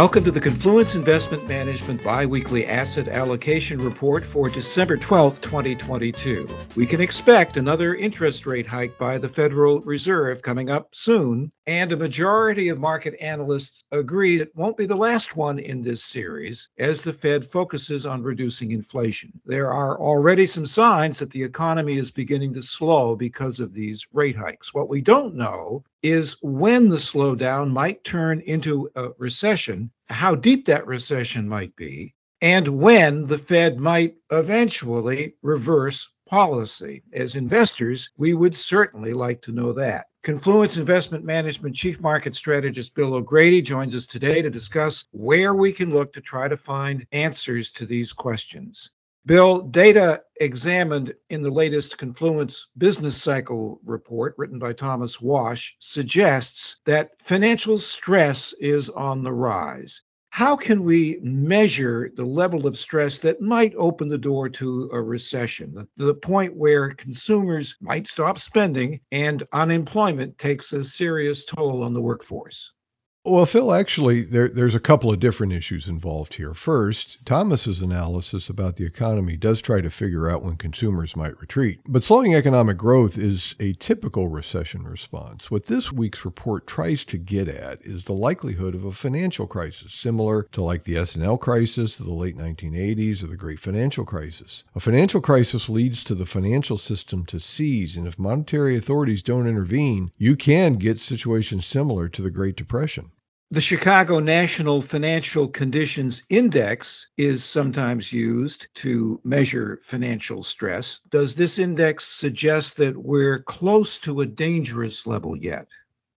Welcome to the Confluence Investment Management Biweekly Asset Allocation Report for December 12, 2022. We can expect another interest rate hike by the Federal Reserve coming up soon, and a majority of market analysts agree it won't be the last one in this series as the Fed focuses on reducing inflation. There are already some signs that the economy is beginning to slow because of these rate hikes. What we don't know is when the slowdown might turn into a recession, how deep that recession might be, and when the Fed might eventually reverse policy. As investors, we would certainly like to know that. Confluence Investment Management Chief Market Strategist Bill O'Grady joins us today to discuss where we can look to try to find answers to these questions. Bill, data examined in the latest Confluence Business Cycle report written by Thomas Wash suggests that financial stress is on the rise. How can we measure the level of stress that might open the door to a recession, the, point where consumers might stop spending and unemployment takes a serious toll on the workforce? Well, Phil, actually, there, there's a couple of different issues involved here. First, Thomas's analysis about the economy does try to figure out when consumers might retreat. But slowing economic growth is a typical recession response. What this week's report tries to get at is the likelihood of a financial crisis, similar to like the S&L crisis of the late 1980s or the Great Financial Crisis. A financial crisis leads to the financial system to seize, and if monetary authorities don't intervene, you can get situations similar to the Great Depression. The Chicago National Financial Conditions Index is sometimes used to measure financial stress. Does this index suggest that we're close to a dangerous level yet?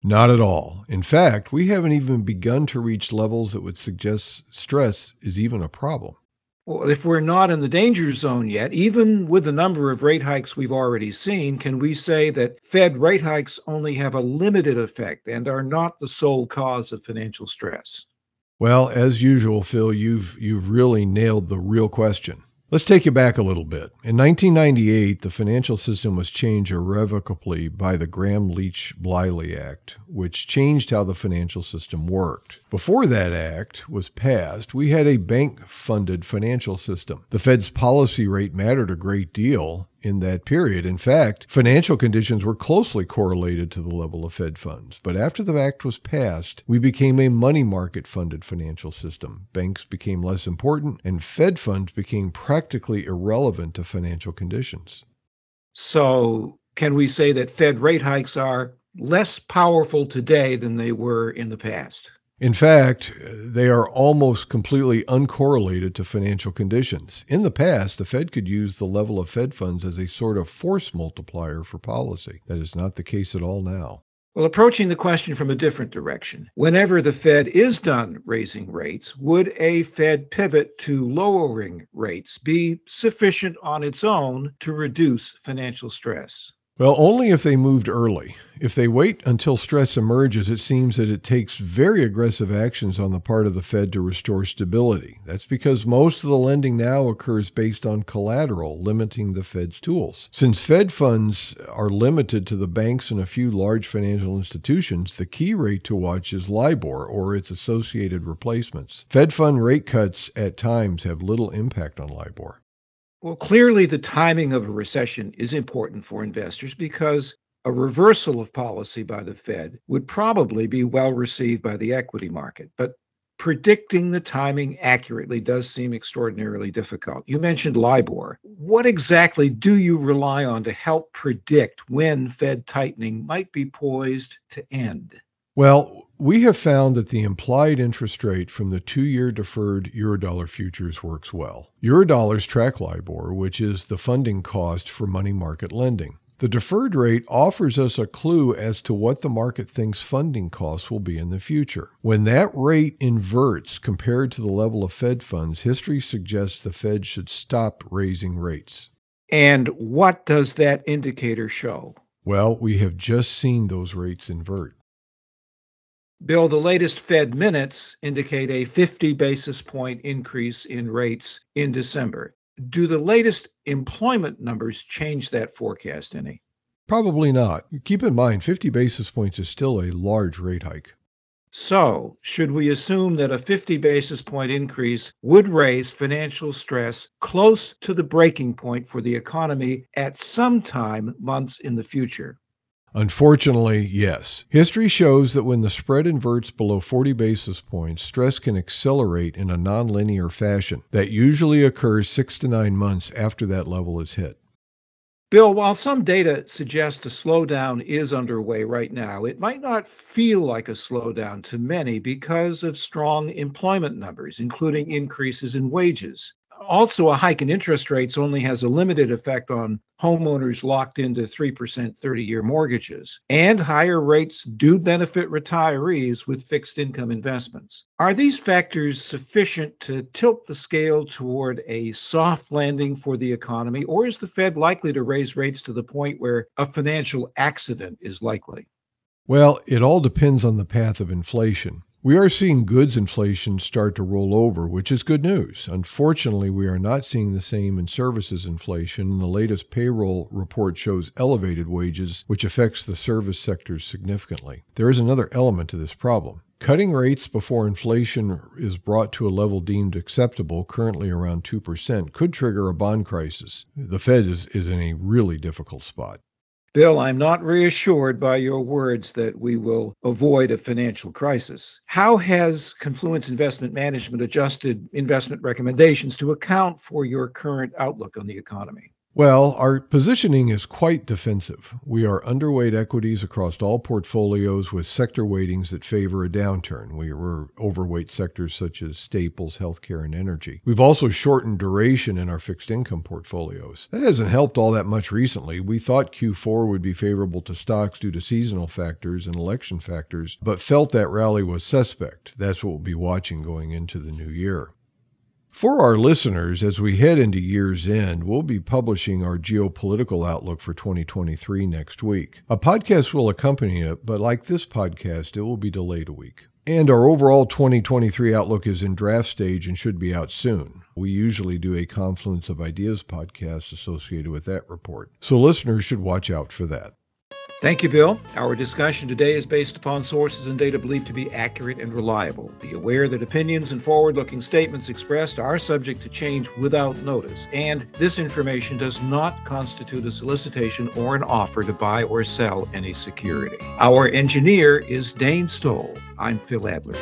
Not at all. In fact, we haven't even begun to reach levels that would suggest stress is even a problem. If we're not in the danger zone yet, even with the number of rate hikes we've already seen, can we say that Fed rate hikes only have a limited effect and are not the sole cause of financial stress? Well, as usual, Phil, you've you've really nailed the real question. Let's take you back a little bit. In 1998, the financial system was changed irrevocably by the Gramm Leach Bliley Act, which changed how the financial system worked. Before that act was passed, we had a bank funded financial system. The Fed's policy rate mattered a great deal, in that period. In fact, financial conditions were closely correlated to the level of Fed funds. But after the act was passed, we became a money market funded financial system. Banks became less important, and Fed funds became practically irrelevant to financial conditions. So, can we say that Fed rate hikes are less powerful today than they were in the past? In fact, they are almost completely uncorrelated to financial conditions. In the past, the Fed could use the level of Fed funds as a sort of force multiplier for policy. That is not the case at all now. Well, approaching the question from a different direction, whenever the Fed is done raising rates, would a Fed pivot to lowering rates be sufficient on its own to reduce financial stress? Well, only if they moved early. If they wait until stress emerges, it seems that it takes very aggressive actions on the part of the Fed to restore stability. That's because most of the lending now occurs based on collateral, limiting the Fed's tools. Since Fed funds are limited to the banks and a few large financial institutions, the key rate to watch is LIBOR or its associated replacements. Fed fund rate cuts at times have little impact on LIBOR. Well, clearly, the timing of a recession is important for investors because a reversal of policy by the Fed would probably be well received by the equity market. But predicting the timing accurately does seem extraordinarily difficult. You mentioned LIBOR. What exactly do you rely on to help predict when Fed tightening might be poised to end? Well, we have found that the implied interest rate from the two year deferred Eurodollar futures works well. Eurodollars track LIBOR, which is the funding cost for money market lending. The deferred rate offers us a clue as to what the market thinks funding costs will be in the future. When that rate inverts compared to the level of Fed funds, history suggests the Fed should stop raising rates. And what does that indicator show? Well, we have just seen those rates invert. Bill, the latest Fed minutes indicate a 50 basis point increase in rates in December. Do the latest employment numbers change that forecast any? Probably not. Keep in mind, 50 basis points is still a large rate hike. So, should we assume that a 50 basis point increase would raise financial stress close to the breaking point for the economy at some time months in the future? Unfortunately, yes. History shows that when the spread inverts below 40 basis points, stress can accelerate in a nonlinear fashion that usually occurs six to nine months after that level is hit. Bill, while some data suggests a slowdown is underway right now, it might not feel like a slowdown to many because of strong employment numbers, including increases in wages also, a hike in interest rates only has a limited effect on homeowners locked into 3% 30 year mortgages, and higher rates do benefit retirees with fixed income investments. Are these factors sufficient to tilt the scale toward a soft landing for the economy, or is the Fed likely to raise rates to the point where a financial accident is likely? Well, it all depends on the path of inflation. We are seeing goods inflation start to roll over, which is good news. Unfortunately, we are not seeing the same in services inflation. The latest payroll report shows elevated wages, which affects the service sectors significantly. There is another element to this problem. Cutting rates before inflation is brought to a level deemed acceptable, currently around 2%, could trigger a bond crisis. The Fed is, is in a really difficult spot. Bill, I'm not reassured by your words that we will avoid a financial crisis. How has Confluence Investment Management adjusted investment recommendations to account for your current outlook on the economy? Well, our positioning is quite defensive. We are underweight equities across all portfolios with sector weightings that favor a downturn. We were overweight sectors such as staples, healthcare, and energy. We've also shortened duration in our fixed income portfolios. That hasn't helped all that much recently. We thought Q4 would be favorable to stocks due to seasonal factors and election factors, but felt that rally was suspect. That's what we'll be watching going into the new year. For our listeners, as we head into year's end, we'll be publishing our geopolitical outlook for 2023 next week. A podcast will accompany it, but like this podcast, it will be delayed a week. And our overall 2023 outlook is in draft stage and should be out soon. We usually do a Confluence of Ideas podcast associated with that report, so listeners should watch out for that. Thank you, Bill. Our discussion today is based upon sources and data believed to be accurate and reliable. Be aware that opinions and forward looking statements expressed are subject to change without notice, and this information does not constitute a solicitation or an offer to buy or sell any security. Our engineer is Dane Stoll. I'm Phil Adler.